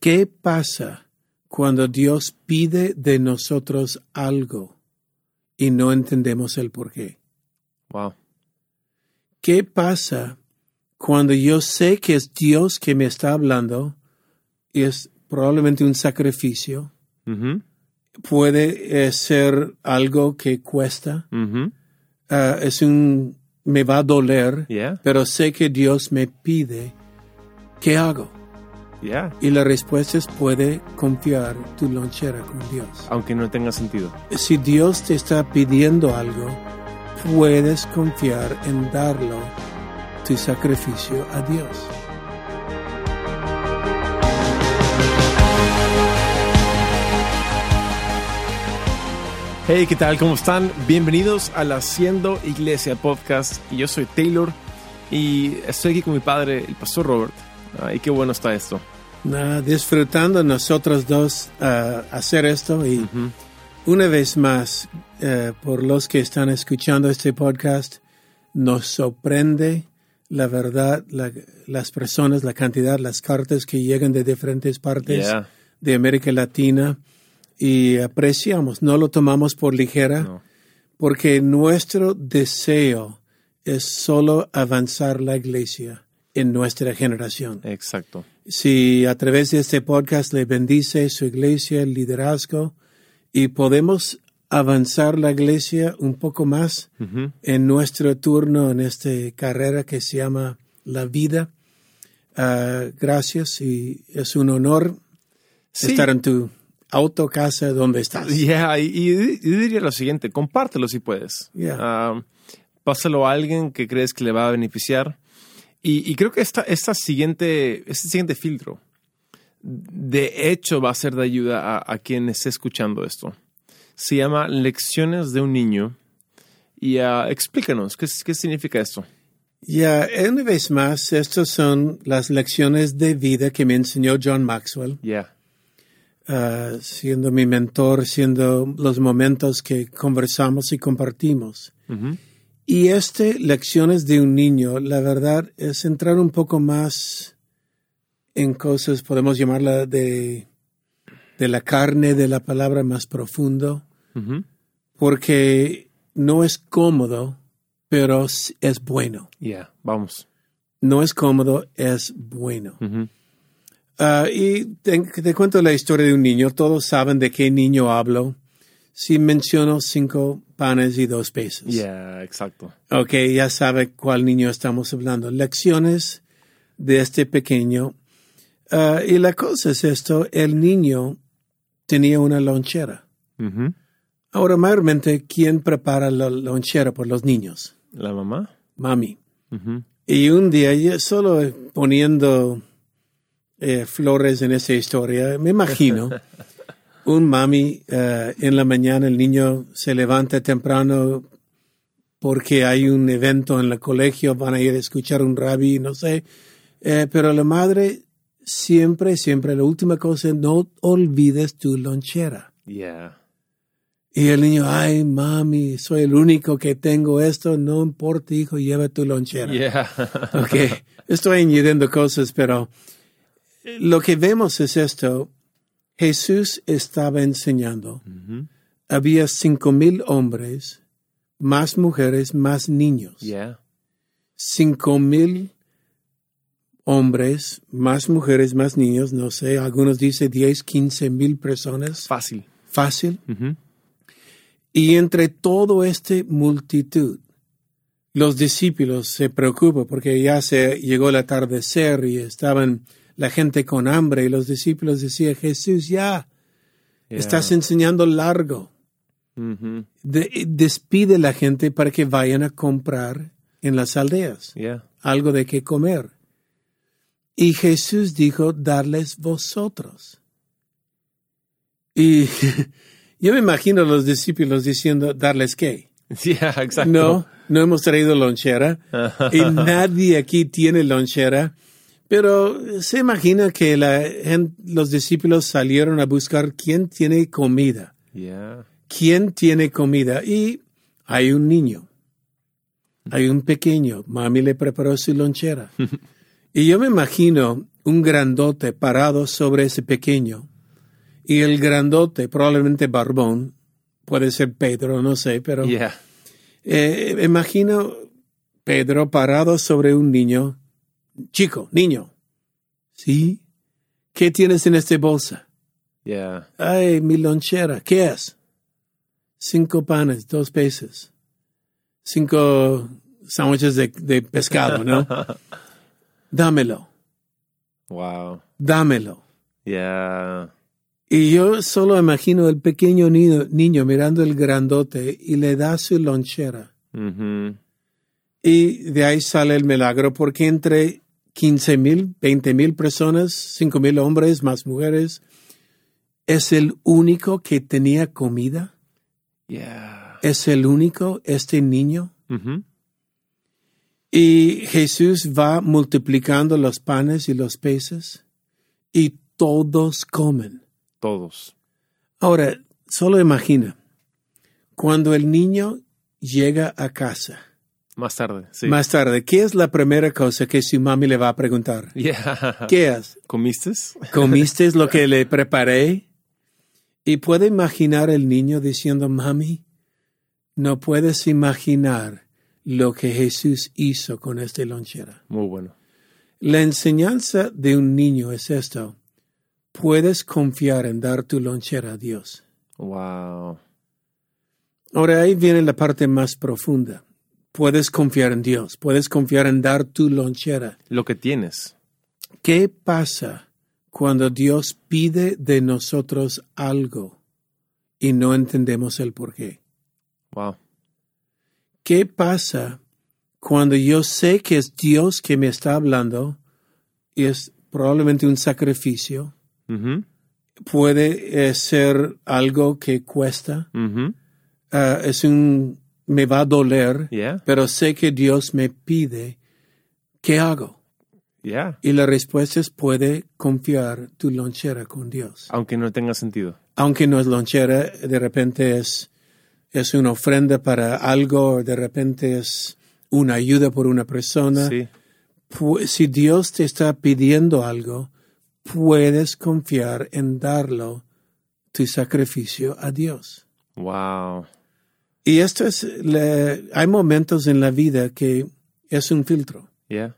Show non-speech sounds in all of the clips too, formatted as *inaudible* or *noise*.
¿Qué pasa cuando Dios pide de nosotros algo y no entendemos el por qué? Wow. ¿Qué pasa cuando yo sé que es Dios que me está hablando y es probablemente un sacrificio? Ujú, Puede eh, ser algo que cuesta, ujú. ah, es un, me va a doler, Yeah, pero sé que Dios me pide, ¿qué hago? Yeah. Y la respuesta es puede confiar tu lonchera con Dios. Aunque no tenga sentido. Si Dios te está pidiendo algo, puedes confiar en darlo, tu sacrificio a Dios. Hey, ¿qué tal? ¿Cómo están? Bienvenidos al Haciendo Iglesia Podcast. Y Yo soy Taylor y estoy aquí con mi padre, el pastor Robert. Ah, y qué bueno está esto. Disfrutando nosotros dos ah, hacer esto y Ujú. una vez más, eh, por los que están escuchando este podcast, nos sorprende la verdad, la- las personas, la cantidad, las cartas que llegan de diferentes partes Yeah. de América Latina y apreciamos, no lo tomamos por ligera, No. porque nuestro deseo es solo avanzar la iglesia en nuestra generación. Exacto. Si a través de este podcast le bendice su iglesia, el liderazgo, y podemos avanzar la iglesia un poco más en nuestro turno en esta carrera que se llama la vida. ah, gracias y es un honor Sí. estar en tu auto, casa, donde estás. Yeah, y, diría lo siguiente, compártelo si puedes. Yeah. Ah, pásalo a alguien que crees que le va a beneficiar. Y, y creo que esta, esta siguiente, este siguiente filtro, de hecho, va a ser de ayuda a, a quien esté escuchando esto. Se llama Lecciones de un niño. Y ah, explícanos, ¿qué, qué significa esto? Ya, una vez más, estas son las lecciones de vida que me enseñó John Maxwell. Yeah. ah, siendo mi mentor, siendo los momentos que conversamos y compartimos. Ujú. Y este, lecciones de un niño, la verdad es entrar un poco más en cosas, podemos llamarla de, de la carne de la palabra más profundo, porque no es cómodo, pero es bueno. Yeah, vamos. No es cómodo, es bueno. Ah, y te, te cuento la historia de un niño. Todos saben de qué niño hablo. Si menciono cinco panes y dos peces. Yeah, exacto. Ok, ya sabe cuál niño estamos hablando. Lecciones de este pequeño. Ah, y la cosa es esto, el niño tenía una lonchera. Ujú. Ahora, mayormente, ¿quién prepara la lonchera por los niños? ¿La mamá? Mami. Ujú. Y un día, solo poniendo eh, flores en esa historia, me imagino *laughs* un mami eh, en la mañana, el niño se levanta temprano porque hay un evento en el colegio, van a ir a escuchar un rabí, no sé, Eh, pero la madre siempre, siempre, la última cosa, no olvides tu lonchera. Yeah. Y el niño, ay, mami, soy el único que tengo esto, no importa, hijo, lleva tu lonchera. Yeah. Ok, estoy añadiendo cosas, pero lo que vemos es esto. Jesús estaba enseñando. Había cinco mil hombres, más mujeres, más niños. Yeah. Cinco mil hombres, más mujeres, más niños, no sé, algunos dicen 10, 15 mil personas. Fácil. Fácil. Y entre todo este multitud, los discípulos se preocupan porque ya se llegó el atardecer y estaban la gente con hambre y los discípulos decían, Jesús, ya, Yeah. estás enseñando largo. De- despide la gente para que vayan a comprar en las aldeas Yeah. algo de qué comer. Y Jesús dijo, darles vosotros. Y *laughs* yo me imagino a los discípulos diciendo, darles qué. Yeah, *laughs* exacto. No, no hemos traído lonchera *laughs* y nadie aquí tiene lonchera. Pero se imagina que la los discípulos salieron a buscar quién tiene comida. Yeah. ¿Quién tiene comida? Y hay un niño. Hay un pequeño. Mami le preparó su lonchera. *laughs* y yo me imagino un grandote parado sobre ese pequeño. Y el grandote, probablemente barbón, puede ser Pedro, no sé, pero Yeah. eh, imagino Pedro parado sobre un niño. Chico, niño. ¿Sí? ¿Qué tienes en esta bolsa? Yeah. Ay, mi lonchera. ¿Qué es? Cinco panes, dos pesos. Cinco sándwiches de, de pescado, ¿no? *laughs* Dámelo, Wow. dámelo. Yeah. Y yo solo imagino el pequeño niño, niño mirando el grandote y le da su lonchera. Mhm. Y de ahí sale el milagro, porque entre 15 mil, 20 mil personas, 5 mil hombres más mujeres, es el único que tenía comida. Yeah. Es el único, este niño. Mhm. Y Jesús va multiplicando los panes y los peces y todos comen. Todos. Ahora, solo imagina, cuando el niño llega a casa, Más tarde. Sí. más tarde, ¿qué es la primera cosa que su mami le va a preguntar? *laughs* Yeah. ¿Qué es? ¿Comiste? ¿Comiste lo que le preparé? Y puede imaginar el niño diciendo, mami, no puedes imaginar lo que Jesús hizo con esta lonchera. Muy bueno. La enseñanza de un niño es esto. Puedes confiar en dar tu lonchera a Dios. Wow. Ahora ahí viene la parte más profunda. Puedes confiar en Dios, puedes confiar en dar tu lonchera. Lo que tienes. ¿Qué pasa cuando Dios pide de nosotros algo y no entendemos el por qué? Wow. ¿Qué pasa cuando yo sé que es Dios que me está hablando y es probablemente un sacrificio? Mhm. Puede eh, ser algo que cuesta, Mhm. ah, es un, me va a doler, Yeah. pero sé que Dios me pide, ¿qué hago? Yeah. Y la respuesta es puede confiar tu lonchera con Dios. Aunque no tenga sentido. Aunque no es lonchera, de repente es, es una ofrenda para algo, de repente es una ayuda por una persona. Sí. Si Dios te está pidiendo algo, puedes confiar en darlo, tu sacrificio a Dios. Wow. Y esto es, la- hay momentos en la vida que es un filtro. Yeah.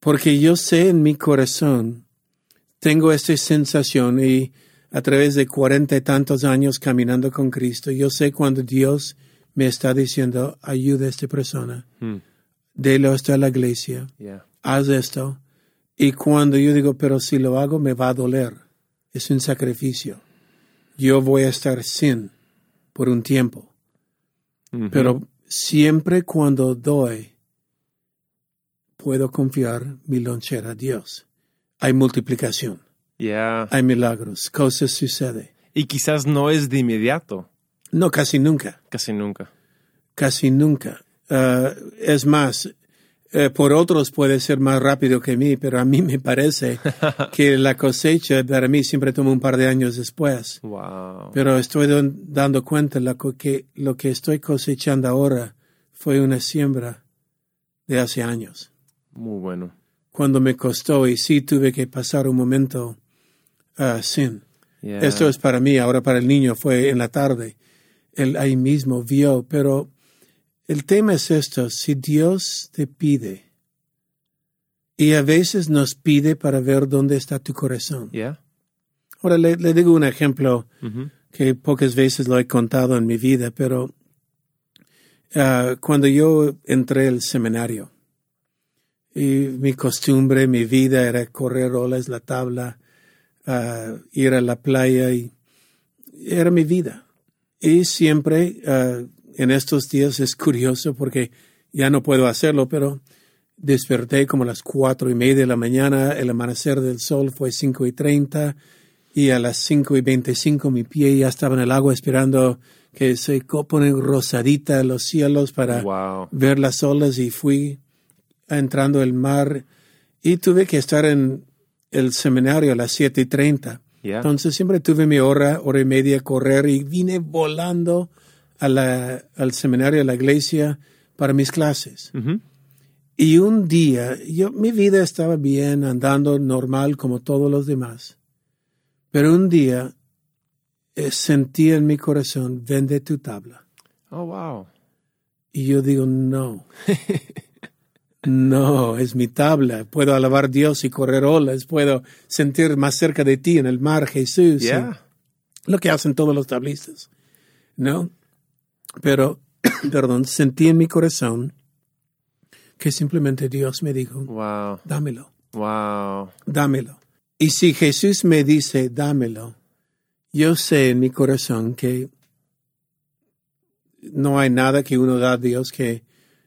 Porque yo sé en mi corazón, tengo esta sensación y a través de cuarenta y tantos años caminando con Cristo, yo sé cuando Dios me está diciendo, ayuda a esta persona, Hmm. délo esto a la iglesia, Yeah. haz esto. Y cuando yo digo, pero si lo hago me va a doler, es un sacrificio. Yo voy a estar sin por un tiempo. Pero siempre cuando doy, puedo confiar mi lonchera a Dios. Hay multiplicación, Yeah. hay milagros, cosas suceden. Y quizás no es de inmediato. No, casi nunca, Casi nunca. casi nunca. Ah, es más, eh, por otros puede ser más rápido que mí, pero a mí me parece *laughs* que la cosecha para mí siempre toma un par de años después. Wow. Pero estoy dando cuenta la co- que lo que estoy cosechando ahora fue una siembra de hace años. Muy bueno. Cuando me costó y sí tuve que pasar un momento ah, sin. Yeah. Esto es para mí, ahora para el niño fue en la tarde. Él ahí mismo vio, pero el tema es esto, si Dios te pide, y a veces nos pide para ver dónde está tu corazón. Yeah. Ahora le, le digo un ejemplo Mhm. que pocas veces lo he contado en mi vida, pero ah, cuando yo entré al seminario, y mi costumbre, mi vida era correr olas, la tabla, ah, ir a la playa, y era mi vida. Y siempre, ah, en estos días es curioso porque ya no puedo hacerlo, pero desperté como a las cuatro y media de la mañana, el amanecer del sol fue cinco y treinta, y a las cinco y veinticinco mi pie ya estaba en el agua esperando que se co- pone rosadita los cielos para Wow. ver las olas y fui entrando al mar y tuve que estar en el seminario a las siete y treinta. Yeah. Entonces siempre tuve mi hora, hora y media correr y vine volando a la, al seminario, a la iglesia para mis clases. Mhm. Y un día, yo, mi vida estaba bien, andando normal como todos los demás. Pero un día eh, sentí en mi corazón, vende tu tabla. Oh, wow. Y yo digo, no. no, es mi tabla. Puedo alabar a Dios y correr olas. Puedo sentir más cerca de ti en el mar, Jesús. Yeah. Lo que hacen todos los tablistas. ¿No? Pero, *coughs* perdón, sentí en mi corazón que simplemente Dios me dijo, Wow. dámelo, Wow. dámelo. Y si Jesús me dice, dámelo, yo sé en mi corazón que no hay nada que uno da a Dios que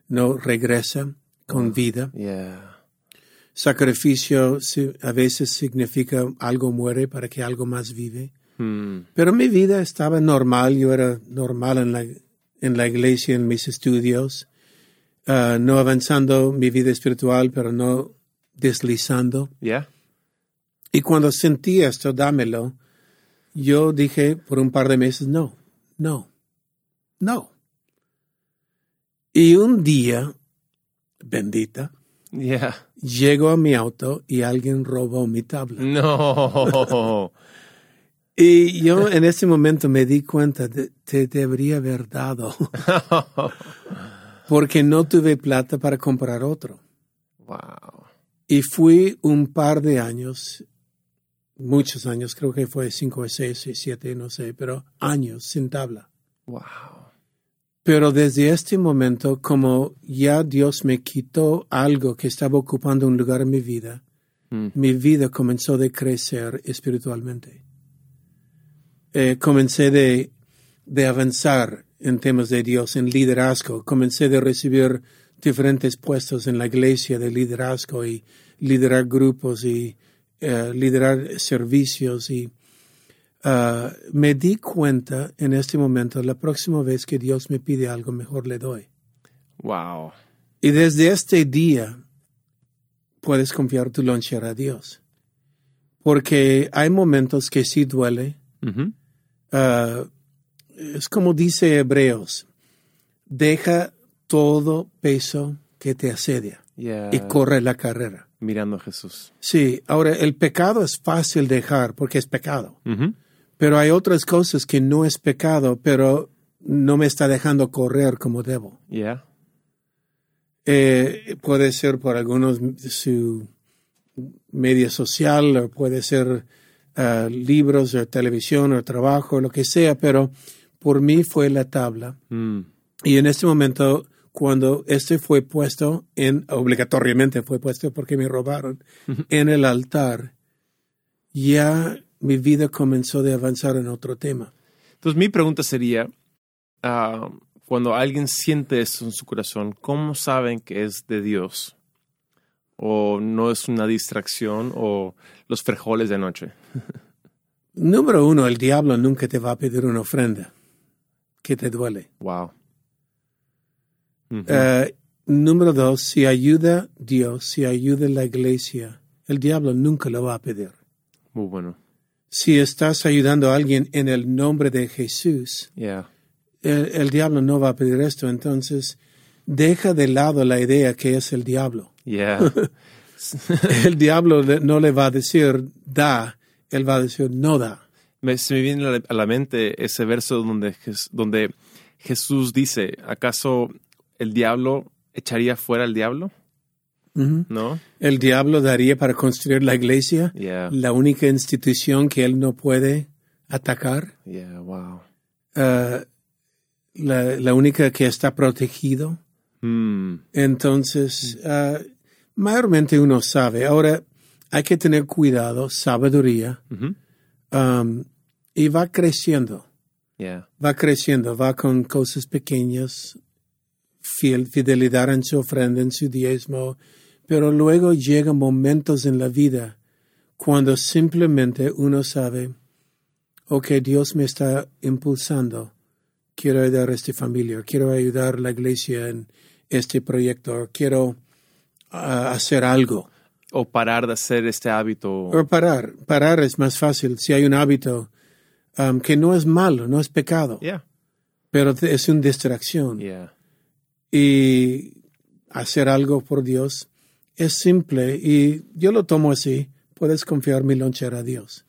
no regresa con vida. Yeah. Sacrificio a veces significa algo muere para que algo más vive. Hmm. Pero mi vida estaba normal, yo era normal en la, en la iglesia, en mis estudios, ah, no avanzando mi vida espiritual, pero no deslizando. Yeah. Y cuando sentí esto, dámelo, yo dije por un par de meses, no, no, no. Y un día, bendita, Yeah. llego a mi auto y alguien robó mi tabla. No. *laughs* Y yo en ese momento me di cuenta de te debería haber dado *laughs* porque no tuve plata para comprar otro. wow. Y fui un par de años, muchos años, creo que fue cinco o seis, seis, siete, no sé, pero años sin tabla. Wow. Pero desde este momento, como ya Dios me quitó algo que estaba ocupando un lugar en mi vida, Mm. mi vida comenzó de crecer espiritualmente. Eh, comencé de, de avanzar en temas de Dios, en liderazgo. Comencé de recibir diferentes puestos en la iglesia de liderazgo y liderar grupos y eh, liderar servicios y ah, me di cuenta en este momento, la próxima vez que Dios me pide algo, mejor le doy. Wow. Y desde este día puedes confiar tu lonchera a Dios. Porque hay momentos que sí duele. Ah, es como dice Hebreos, deja todo peso que te asedia Yeah. y corre la carrera. Mirando a Jesús. Sí, ahora el pecado es fácil dejar porque es pecado. Pero hay otras cosas que no es pecado, pero no me está dejando correr como debo. Yeah. Eh, puede ser por algunos su media social, o puede ser ah, libros o televisión o trabajo, lo que sea, pero por mí fue la tabla. Mm. Y en este momento, cuando este fue puesto en, obligatoriamente fue puesto porque me robaron, en el altar, ya mi vida comenzó de avanzar en otro tema. Entonces, mi pregunta sería, ah, cuando alguien siente eso en su corazón, ¿cómo saben que es de Dios? ¿O no es una distracción o los frijoles de anoche? *laughs* Número uno, el diablo nunca te va a pedir una ofrenda que te duele. Wow. Eh, número dos, si ayuda Dios, si ayuda la iglesia, el diablo nunca lo va a pedir. Muy bueno. Si estás ayudando a alguien en el nombre de Jesús, Yeah. el, el diablo no va a pedir esto. Entonces, deja de lado la idea que es el diablo. Yeah. *laughs* El diablo no le va a decir da, él va a decir no da. me, se me viene a la, mente ese verso donde, donde Jesús dice, ¿acaso el diablo echaría fuera al diablo? ¿No? El diablo daría para construir la iglesia, Yeah. la única institución que él no puede atacar. Yeah, wow. uh, la, la única que está protegido. Mm. Entonces, uh, mayormente uno sabe. Ahora, hay que tener cuidado, sabiduría, um, y va creciendo, Yeah. va creciendo, va con cosas pequeñas, fiel, fidelidad en su ofrenda, en su diezmo, pero luego llegan momentos en la vida cuando simplemente uno sabe, ok, Dios me está impulsando, quiero ayudar a esta familia, quiero ayudar a la iglesia en este proyecto, quiero hacer algo. O parar de hacer este hábito. O parar, parar es más fácil si hay un hábito um, que no es malo, no es pecado, Yeah. pero es una distracción. Yeah. Y hacer algo por Dios, es simple y yo lo tomo así. Puedes confiar mi lonchera a Dios.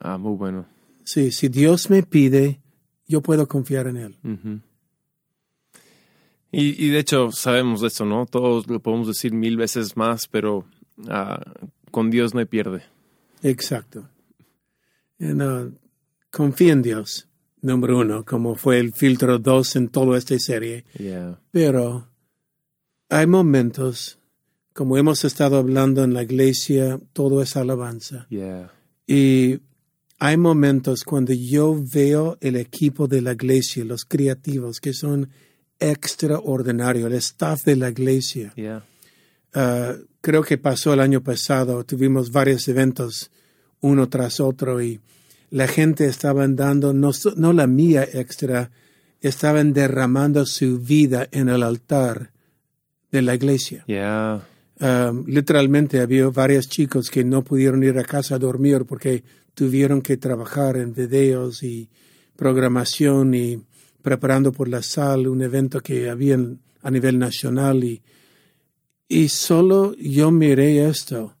Ah, muy bueno. Sí, si Dios me pide, yo puedo confiar en Él. Ujú. Y, y de hecho sabemos de eso, ¿no? Todos lo podemos decir mil veces más, pero ah, con Dios no hay pierde. Exacto. Uh, confía en Dios, número uno, como fue el filtro dos en toda esta serie. Yeah. Pero hay momentos, como hemos estado hablando en la iglesia, todo es alabanza. Yeah. Y hay momentos cuando yo veo el equipo de la iglesia, los creativos, que son extraordinarios, el staff de la iglesia. Yeah. Ah, creo que pasó el año pasado, tuvimos varios eventos uno tras otro y la gente estaban dando, no, no la mía extra, estaban derramando su vida en el altar de la iglesia. Yeah. Um, literalmente había varios chicos que no pudieron ir a casa a dormir porque tuvieron que trabajar en videos y programación y preparando por la sal un evento que había a nivel nacional y, y solo yo miré esto,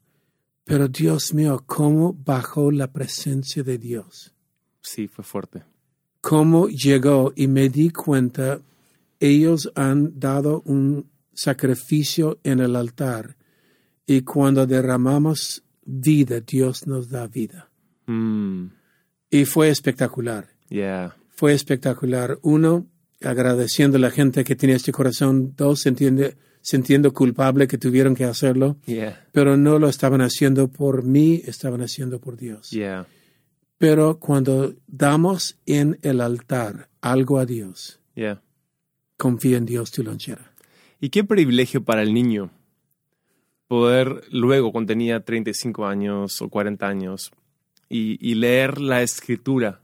pero Dios mío, cómo bajó la presencia de Dios, Sí, fue fuerte. cómo llegó y me di cuenta, ellos han dado un sacrificio en el altar y cuando derramamos vida, Dios nos da vida. Mm. Y fue espectacular, Yeah. Fue espectacular. Uno, agradeciendo a la gente que tiene este corazón. Dos, entiende, sintiendo culpable que tuvieron que hacerlo, Yeah. pero no lo estaban haciendo por mí, estaban haciendo por Dios. Yeah. Pero cuando damos en el altar algo a Dios, Yeah. confía en Dios tu lonchera. Y qué privilegio para el niño poder luego, cuando tenía 35 años o 40 años, y, y leer la escritura,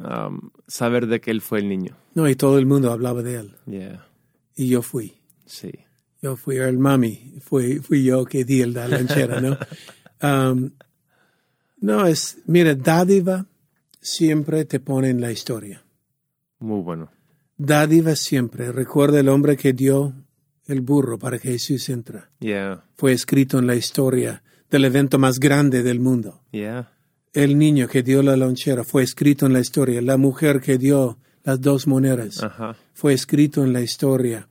um, saber de que él fue el niño. No, y todo el mundo hablaba de él. Yeah. Y yo fui. Sí. Yo fui el mami, fui, fui yo que di el la lonchera, ¿no? *laughs* Um, no, es, mira, dádiva siempre te pone en la historia. Muy bueno. Dádiva siempre. Recuerda el hombre que dio el burro para que Jesús entra. Yeah. Fue escrito en la historia del evento más grande del mundo. Yeah. El niño que dio la lonchera fue escrito en la historia. La mujer que dio las dos monedas Ajá. fue escrito en la historia.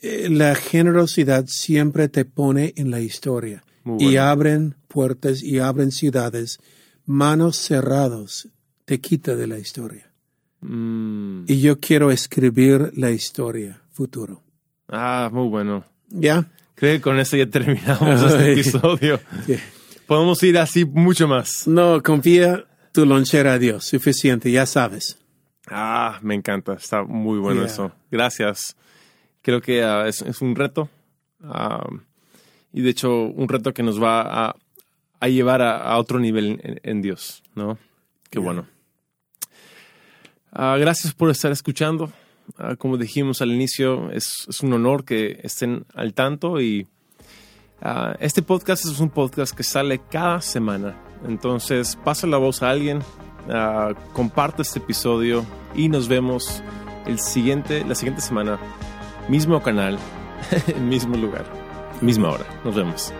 Eh, La generosidad siempre te pone en la historia y abren puertas y abren ciudades. Manos cerrados te quita de la historia. Mm. Y yo quiero escribir la historia futuro. Ah, muy bueno. ¿Ya? Creo que con eso ya terminamos este *laughs* episodio. Sí. Podemos ir así mucho más. No, confía tu lonchera a Dios. Suficiente, ya sabes. Ah, me encanta. Está muy bueno Yeah. eso. Gracias. Creo que ah, es, es un reto. y de hecho, un reto que nos va a, a llevar a, a otro nivel en, en Dios, ¿no? Qué Yeah. bueno. Ah, gracias por estar escuchando. Ah, como dijimos al inicio, es, es un honor que estén al tanto y ah, este podcast es un podcast que sale cada semana. Entonces, pasa la voz a alguien, ah, comparte este episodio y nos vemos el siguiente, la siguiente semana, mismo canal, *laughs* mismo lugar, misma hora. Nos vemos.